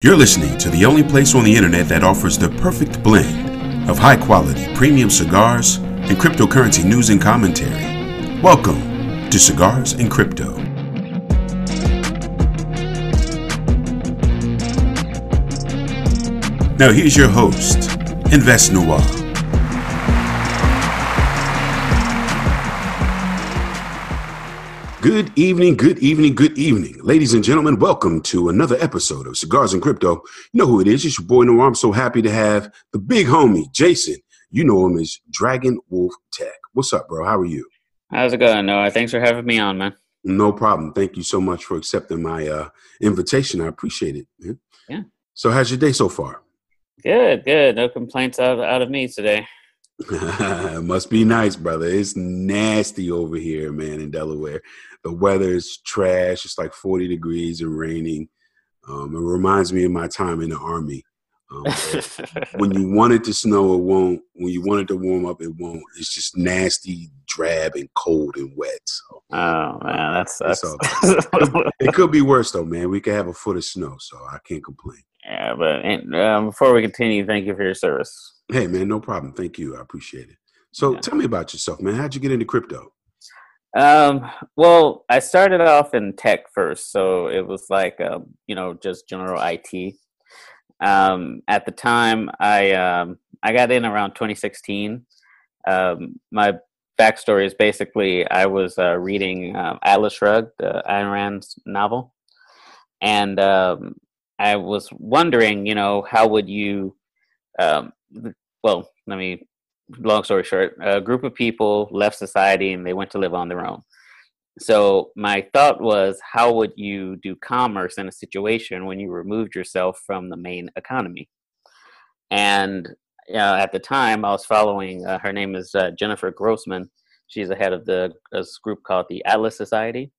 You're listening to the only place on the internet that offers the perfect blend of high quality premium cigars and cryptocurrency news and commentary. Welcome to Cigars and Crypto. Now, here's your host, Invest Noir. Good evening, good evening, good evening. Ladies and gentlemen, welcome to another episode of Cigars and Crypto. You know who it is. It's your boy Noir. I'm so happy to have the big homie, Jason. You know him as Dragon Wolf Tech. What's up, bro? How are you? How's it going, Noah? Thanks for having me on, man. No problem. Thank you so much for accepting my uh, invitation. I appreciate it. Man. Yeah. So, how's your day so far? Good, good. No complaints out, out of me today. Must be nice, brother. It's nasty over here, man, in Delaware. The weather is trash. It's like 40 degrees and raining. Um, it reminds me of my time in the army. Um, when you want it to snow, it won't. When you want it to warm up, it won't. It's just nasty, drab, and cold and wet. So, oh man, that's that's. it could be worse though, man. We could have a foot of snow, so I can't complain. Yeah, but um, before we continue, thank you for your service. Hey, man, no problem. Thank you. I appreciate it. So, yeah. tell me about yourself, man. How'd you get into crypto? Um, well, I started off in tech first, so it was like, uh, you know, just general IT. Um, at the time, I um, I got in around 2016. Um, my backstory is basically I was uh, reading uh, Atlas Shrugged, the Ayn Rand's novel, and um, I was wondering, you know, how would you, um, well, let me long story short, a group of people left society and they went to live on their own. So my thought was, how would you do commerce in a situation when you removed yourself from the main economy? And uh, at the time, I was following. Uh, her name is uh, Jennifer Grossman. She's the head of the this group called the Atlas Society.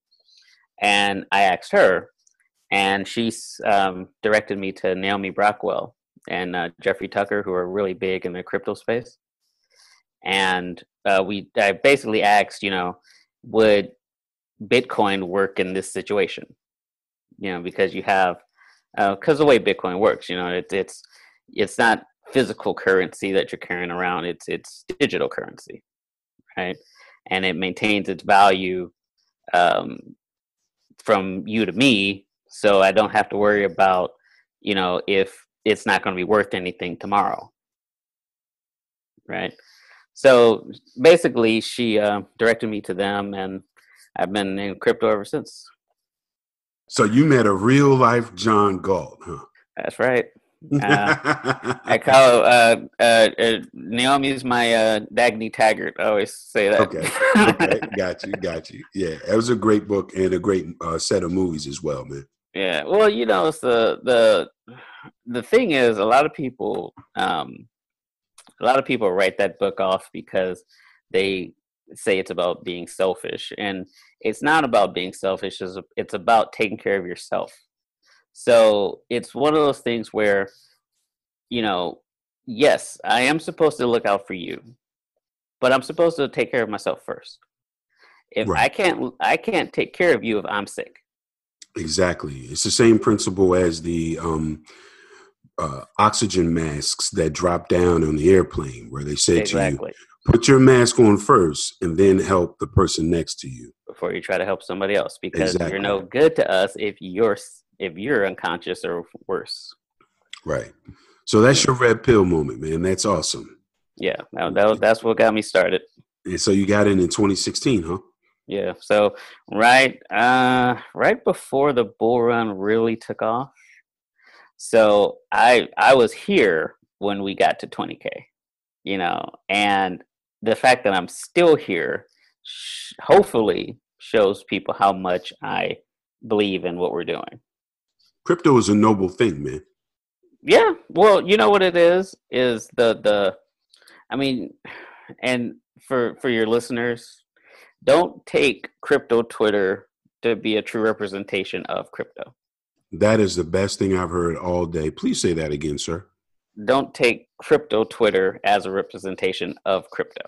And I asked her, and she um, directed me to Naomi Brockwell and uh, Jeffrey Tucker, who are really big in the crypto space and uh, we I basically asked, you know, would Bitcoin work in this situation? You know, because you have because uh, the way Bitcoin works, you know, it's it's it's not physical currency that you're carrying around; it's it's digital currency, right? And it maintains its value um, from you to me, so I don't have to worry about, you know, if it's not going to be worth anything tomorrow, right? so basically, she uh, directed me to them, and I've been in crypto ever since. So you met a real life John Galt, huh? That's right. Uh, I call uh, uh, uh, Naomi's my uh, Dagny Taggart. I always say that. Okay, okay, got you, got you. Yeah, it was a great book and a great uh, set of movies as well, man. Yeah, well, you know, it's the the the thing is, a lot of people um, a lot of people write that book off because they say it's about being selfish. And it's not about being selfish it's about taking care of yourself. So it's one of those things where you know yes i am supposed to look out for you but i'm supposed to take care of myself first. If right. i can't i can't take care of you if i'm sick exactly it's the same principle as the um uh, oxygen masks that drop down on the airplane, where they say exactly. to you, "Put your mask on first, and then help the person next to you before you try to help somebody else." Because exactly. you're no good to us if you're if you're unconscious or worse. Right. So that's your red pill moment, man. That's awesome. Yeah, that, that, that's what got me started. And so you got in in 2016, huh? Yeah. So right, uh, right before the bull run really took off, so I I was here when we got to 20k, you know, and the fact that I'm still here, sh- hopefully, shows people how much I believe in what we're doing. Crypto is a noble thing, man. Yeah, well, you know what it is is the the, I mean, and for for your listeners, don't take crypto Twitter to be a true representation of crypto. That is the best thing I've heard all day. Please say that again, sir. Don't take crypto Twitter as a representation of crypto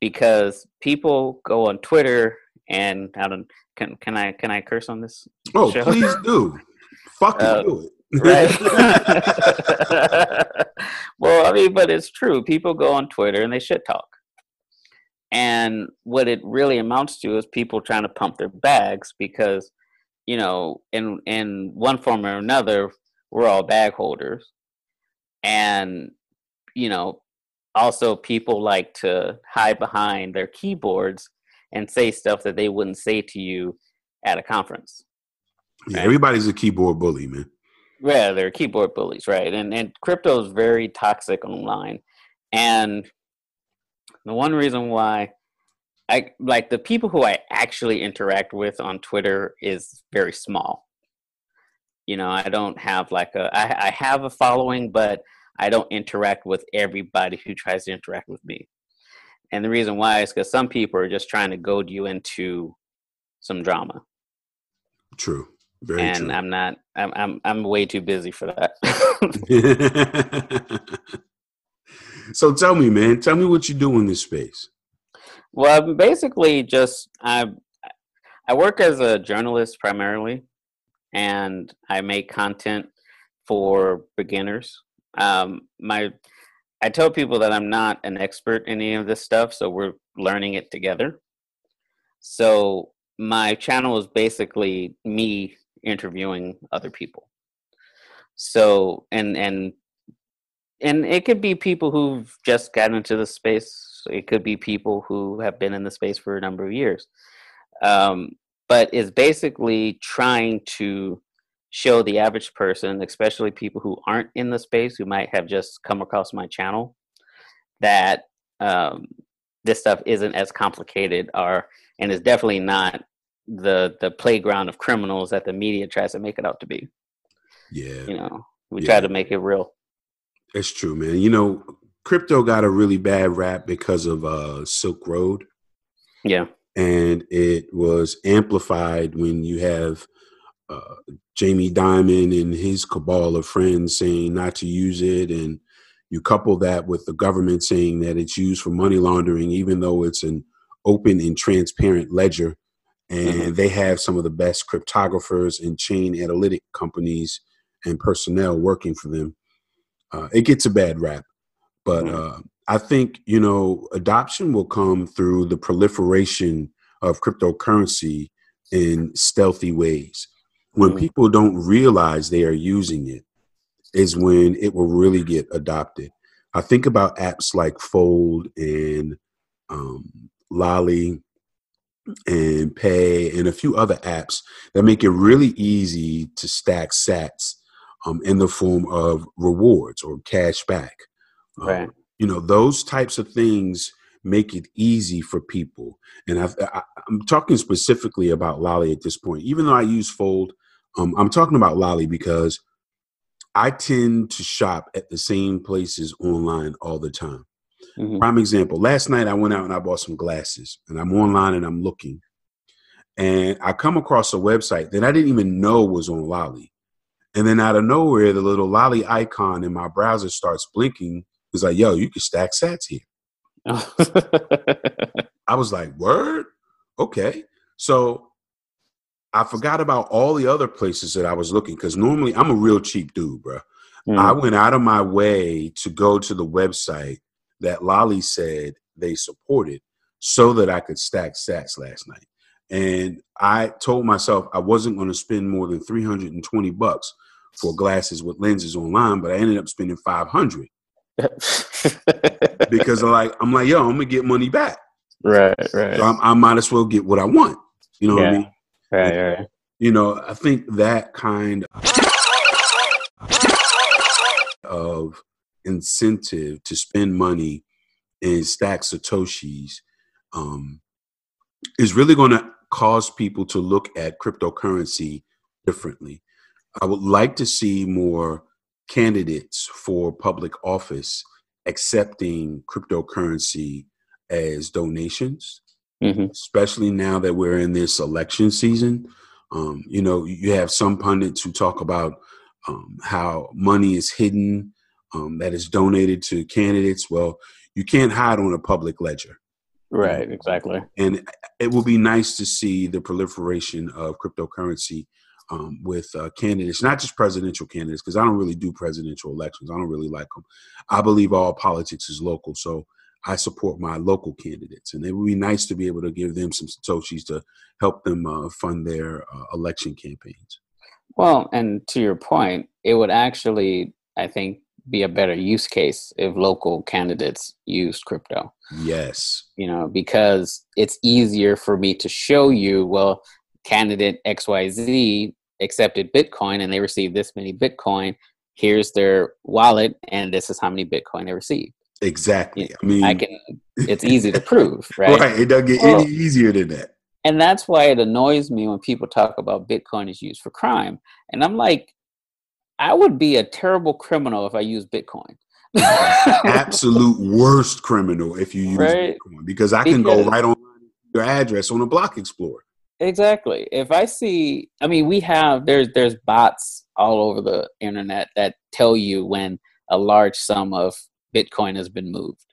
because people go on Twitter and I don't can can I can I curse on this? Oh, show? please do. Fuck uh, do it. right. well, I mean, but it's true. People go on Twitter and they shit talk. And what it really amounts to is people trying to pump their bags because, you know, in in one form or another, we're all bag holders. And, you know, also people like to hide behind their keyboards and say stuff that they wouldn't say to you at a conference. Yeah, everybody's a keyboard bully, man. Yeah, they're keyboard bullies, right? And and crypto is very toxic online. And the one reason why I like the people who I actually interact with on Twitter is very small. You know, I don't have like a I, I have a following, but I don't interact with everybody who tries to interact with me. And the reason why is because some people are just trying to goad you into some drama. True. Very true. and true. I'm not. I'm. I'm. I'm way too busy for that. so tell me, man. Tell me what you do in this space. Well, I'm basically just I. I work as a journalist primarily, and I make content for beginners. Um, my, I tell people that I'm not an expert in any of this stuff, so we're learning it together. So my channel is basically me interviewing other people. So and and and it could be people who've just gotten into the space. It could be people who have been in the space for a number of years. Um, but it's basically trying to show the average person, especially people who aren't in the space, who might have just come across my channel, that um, this stuff isn't as complicated or and is definitely not the the playground of criminals that the media tries to make it out to be. Yeah. You know, we Yeah. try to make it real. It's true, man. You know, crypto got a really bad rap because of uh Silk Road. Yeah. and it was amplified when you have uh, Jamie Dimon and his cabal of friends saying not to use it, and you couple that with the government saying that it's used for money laundering, even though it's an open and transparent ledger, and they have some of the best cryptographers and chain analytic companies and personnel working for them. Uh, it gets a bad rap, but Mhm. uh, I think you know adoption will come through the proliferation of cryptocurrency in stealthy ways. When Mhm. people don't realize they are using it, is when it will really get adopted. I think about apps like Fold and um, Lolli and Pei and a few other apps that make it really easy to stack sats um, in the form of rewards or cash back. Um, Right. you know those types of things make it easy for people and I've, I, i'm talking specifically about Lolli at this point even though i use fold um, i'm talking about Lolli because i tend to shop at the same places online all the time Mhm. prime example last night i went out and i bought some glasses and i'm online and i'm looking and i come across a website that i didn't even know was on Lolli and then out of nowhere the little Lolli icon in my browser starts blinking it's like yo you can stack sats here I was like, word? Okay. So I forgot about all the other places that I was looking because normally I'm a real cheap dude, bro. I Mm. went out of my way to go to the website that Lolli said they supported so that I could stack sats last night. And I told myself I wasn't going to spend more than 320 bucks for glasses with lenses online, but I ended up spending 500 because I'm like I'm like, yo, I'm gonna get money back. right, right, So I'm, I might as well get what I want. You know what I Yeah. mean? right, right. You know, I think that kind of incentive to spend money and stack satoshis um, is really going to cause people to look at cryptocurrency differently. I would like to see more candidates for public office accepting cryptocurrency as donations Mhm. especially now that we're in this election season. Um, you know, you have some pundits who talk about um, how money is hidden, um, that is donated to candidates. Well, you can't hide on a public ledger. Right, exactly. And it will be nice to see the proliferation of cryptocurrency um, with uh, candidates, not just presidential candidates, because I don't really do presidential elections. I don't really like them. I believe all politics is local, so I support my local candidates, and it would be nice to be able to give them some satoshis to help them uh, fund their uh, election campaigns. Well, and to your point, it would actually, I think, be a better use case if local candidates used crypto. Yes. You know, because it's easier for me to show you, well, candidate XYZ accepted Bitcoin and they received this many Bitcoin. Here's their wallet, and this is how many Bitcoin they received. Exactly. I mean, I can. It's easy to prove, right? right. It doesn't get well, any easier than that. And that's why it annoys me when people talk about Bitcoin is used for crime. And I'm like, I would be a terrible criminal if I use Bitcoin. Absolute worst criminal if you use right? Bitcoin because I can because, go right on your address on a block explorer. Exactly. If I see, I mean, we have there's there's bots all over the internet that tell you when a large sum of Bitcoin has been moved.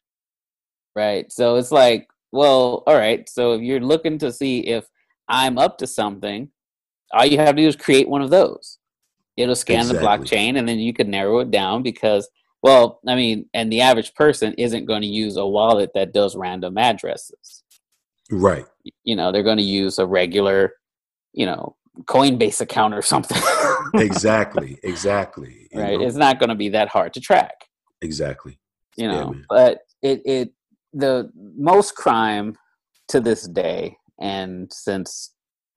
Right. So it's like, well, all right. So if you're looking to see if I'm up to something, all you have to do is create one of those. It'll scan exactly. the blockchain and then you can narrow it down because, well, I mean, and the average person isn't going to use a wallet that does random addresses. Right. You know, they're going to use a regular, you know, Coinbase account or something. exactly. Exactly. right. Know? It's not going to be that hard to track. Exactly. You know, yeah, but it, it, the most crime to this day and since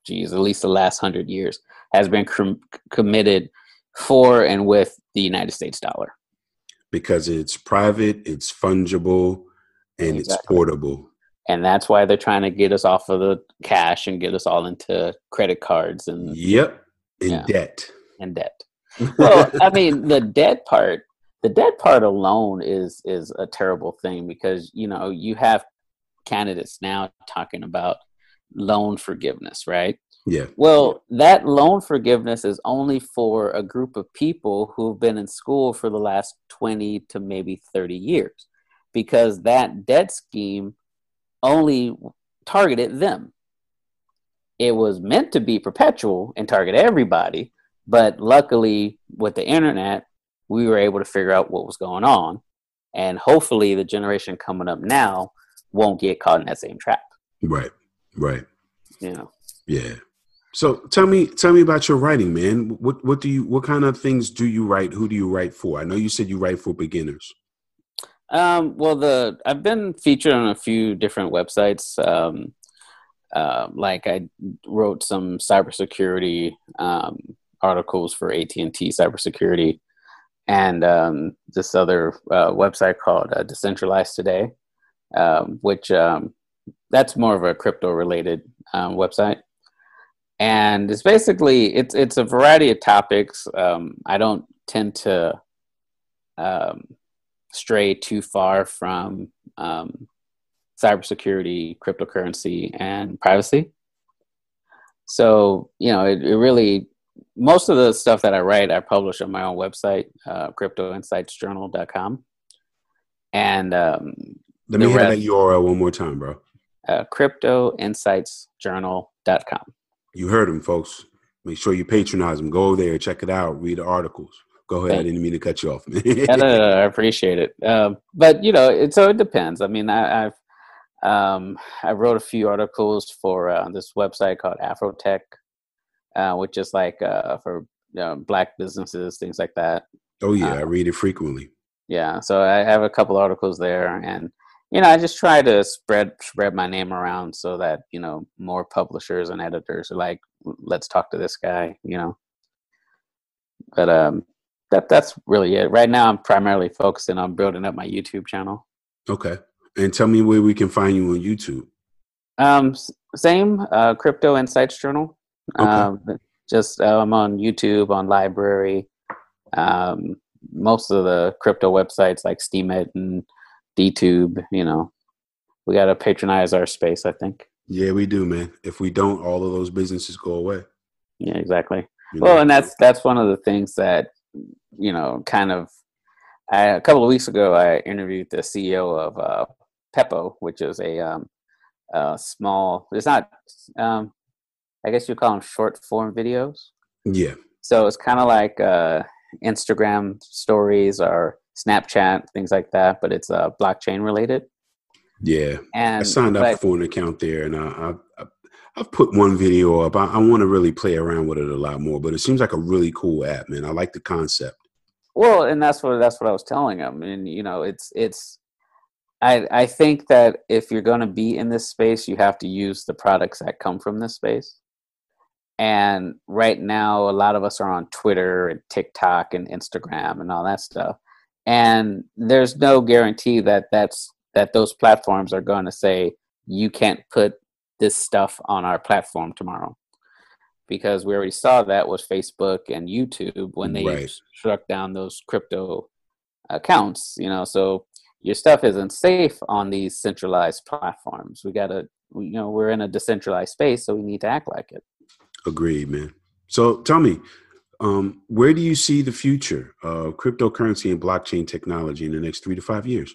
geez at least the last hundred years has been com- committed for and with the united states dollar. Because it's private it's fungible and exactly. it's portable. And that's why they're trying to get us off of the cash and get us all into credit cards and yep in yeah, debt. And debt. Well i mean the debt part the debt part alone is is a terrible thing because you know you have candidates now talking about loan forgiveness right yeah well that loan forgiveness is only for a group of people who've been in school for the last 20 to maybe 30 years because that debt scheme only targeted them it was meant to be perpetual and target everybody but luckily with the internet we were able to figure out what was going on. And hopefully, the generation coming up now won't get caught in that same trap. Right, right. Know. Yeah. So tell me, tell me about your writing, man. What what do you, what kind of things do you write? Who do you write for? I know you said you write for beginners. Um, well, the I've been featured on a few different websites. Um, uh, like I wrote some cybersecurity um, articles for AT and T cybersecurity and um, this other uh, website called uh, Decentralized Today, um, which um, that's more of a crypto related website. And it's basically it's it's a variety of topics. Um, I don't tend to um, stray too far from cybersecurity, cryptocurrency, and privacy. So you know, it, it really most of the stuff that I write, I publish on my own website, uh, cryptoinsightsjournal.com. And um, let me have that URL one more time, bro. Uh, cryptoinsightsjournal.com. You heard him, folks. Make sure you patronize them. Go there, check it out, read the articles. Go ahead. I didn't mean to cut you off. yeah, no, no, no, I appreciate it. Um, but you know, it, so it depends. I mean, I, have um, I wrote a few articles for uh, this website called Afrotech uh, which is like uh, for you know, black businesses, things like that. Oh yeah, I um, read it frequently. Yeah, so I have a couple articles there, and you know, I just try to spread spread my name around so that you know more publishers and editors are like, let's talk to this guy, you know. But um, that that's really it. Right now, I'm primarily focusing on building up my YouTube channel. Okay, and tell me where we can find you on YouTube. Um, same uh, Crypto Insights Journal. Okay. Um, just uh, I'm on YouTube, on LBRY. um, most of the crypto websites like Steemit and DTube. You know, we got to patronize our space. I think. Yeah, we do, man. If we don't, all of those businesses go away. Yeah, exactly. You well, know? and that's that's one of the things that you know, kind of. I, a couple of weeks ago, I interviewed the CEO of uh, Pepo, which is a um, small. It's not um, I guess you call them short form videos. Yeah. So it's kind of like uh, Instagram stories or Snapchat, things like that, but it's uh, blockchain related. Yeah. And I signed up for an account there, and I, I, I've put one video up. I, I want to really play around with it a lot more, but it seems like a really cool app, man. I like the concept. Well, and that's what that's what I was telling him. And you know, it's it's I I think that if you're going to be in this space, you have to use the products that come from this space. And right now, a lot of us are on Twitter and TikTok and Instagram and all that stuff. And there's no guarantee that that's that those platforms are going to say you can't put this stuff on our platform tomorrow because we already saw that with Facebook and YouTube when they Right. struck down those crypto accounts, you know, so your stuff isn't safe on these centralized platforms. We got to you know, we're in a decentralized space, so we need to act like it. Agreed, man. So tell me, um, where do you see the future of cryptocurrency and blockchain technology in the next three to five years?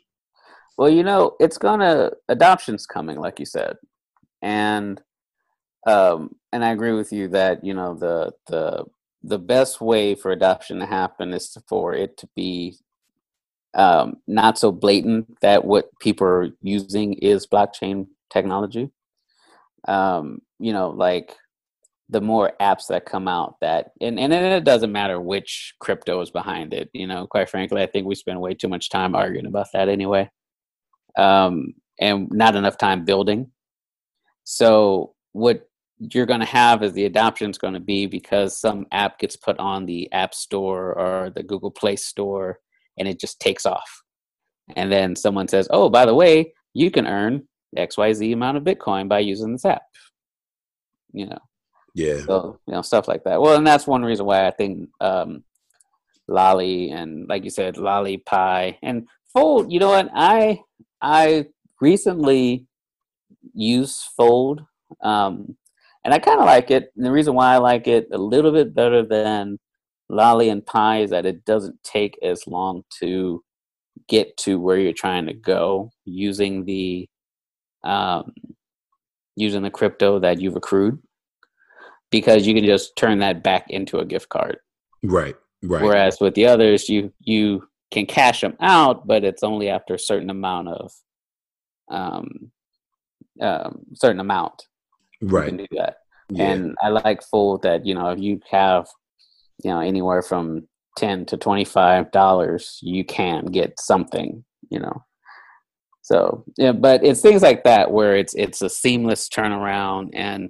Well, you know, it's gonna adoption's coming, like you said, and um, and I agree with you that you know the the the best way for adoption to happen is for it to be um, not so blatant that what people are using is blockchain technology. Um, you know, like the more apps that come out that and, and it doesn't matter which crypto is behind it you know quite frankly i think we spend way too much time arguing about that anyway. Um, and not enough time building. So what you're going to have is the adoption is going to be because some app gets put on the app store or the google play store and it just takes off. And then someone says oh by the way you can earn xyz amount of bitcoin by using this app. You know Yeah, so you know stuff like that. Well and that's one reason why i think um Lolli and like you said Lolli pie and fold you know what? I i recently used fold um and i kind of like it. And the reason why i like it a little bit better than Lolli and pie is that it doesn't take as long to get to where you're trying to go using the um using the crypto that you've accrued because you can just turn that back into a gift card. right, right. Whereas with the others, you you can cash them out, but it's only after a certain amount of um, um certain amount you right. can do that. Yeah. And I like Fold that you know if you have you know anywhere from ten to twenty five dollars, you can get something. You know. So yeah, but it's things like that where it's it's a seamless turnaround and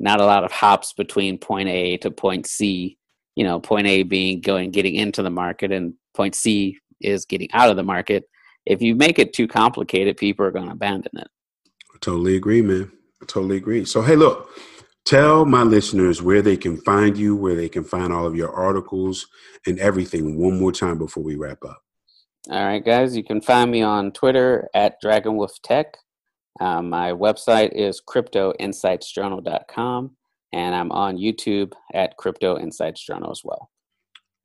not a lot of hops between point A to point C. You know, point A being going getting into the market, and point C is getting out of the market. If you make it too complicated, people are going to abandon it. Totally agree, man. I totally agree. So, hey, look, tell my listeners where they can find you, where they can find all of your articles and everything one more time before we wrap up. All right, guys, you can find me on Twitter at DragonWolf Tech. Um, my website is cryptoinsightsjournal.com, and I'm on YouTube at Crypto Insights Journal as well.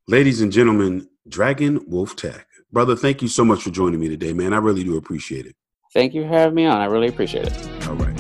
Ladies and gentlemen, Dragon Wolf Tech. Brother, thank you so much for joining me today, man. I really do appreciate it. Thank you for having me on. I really appreciate it. All right.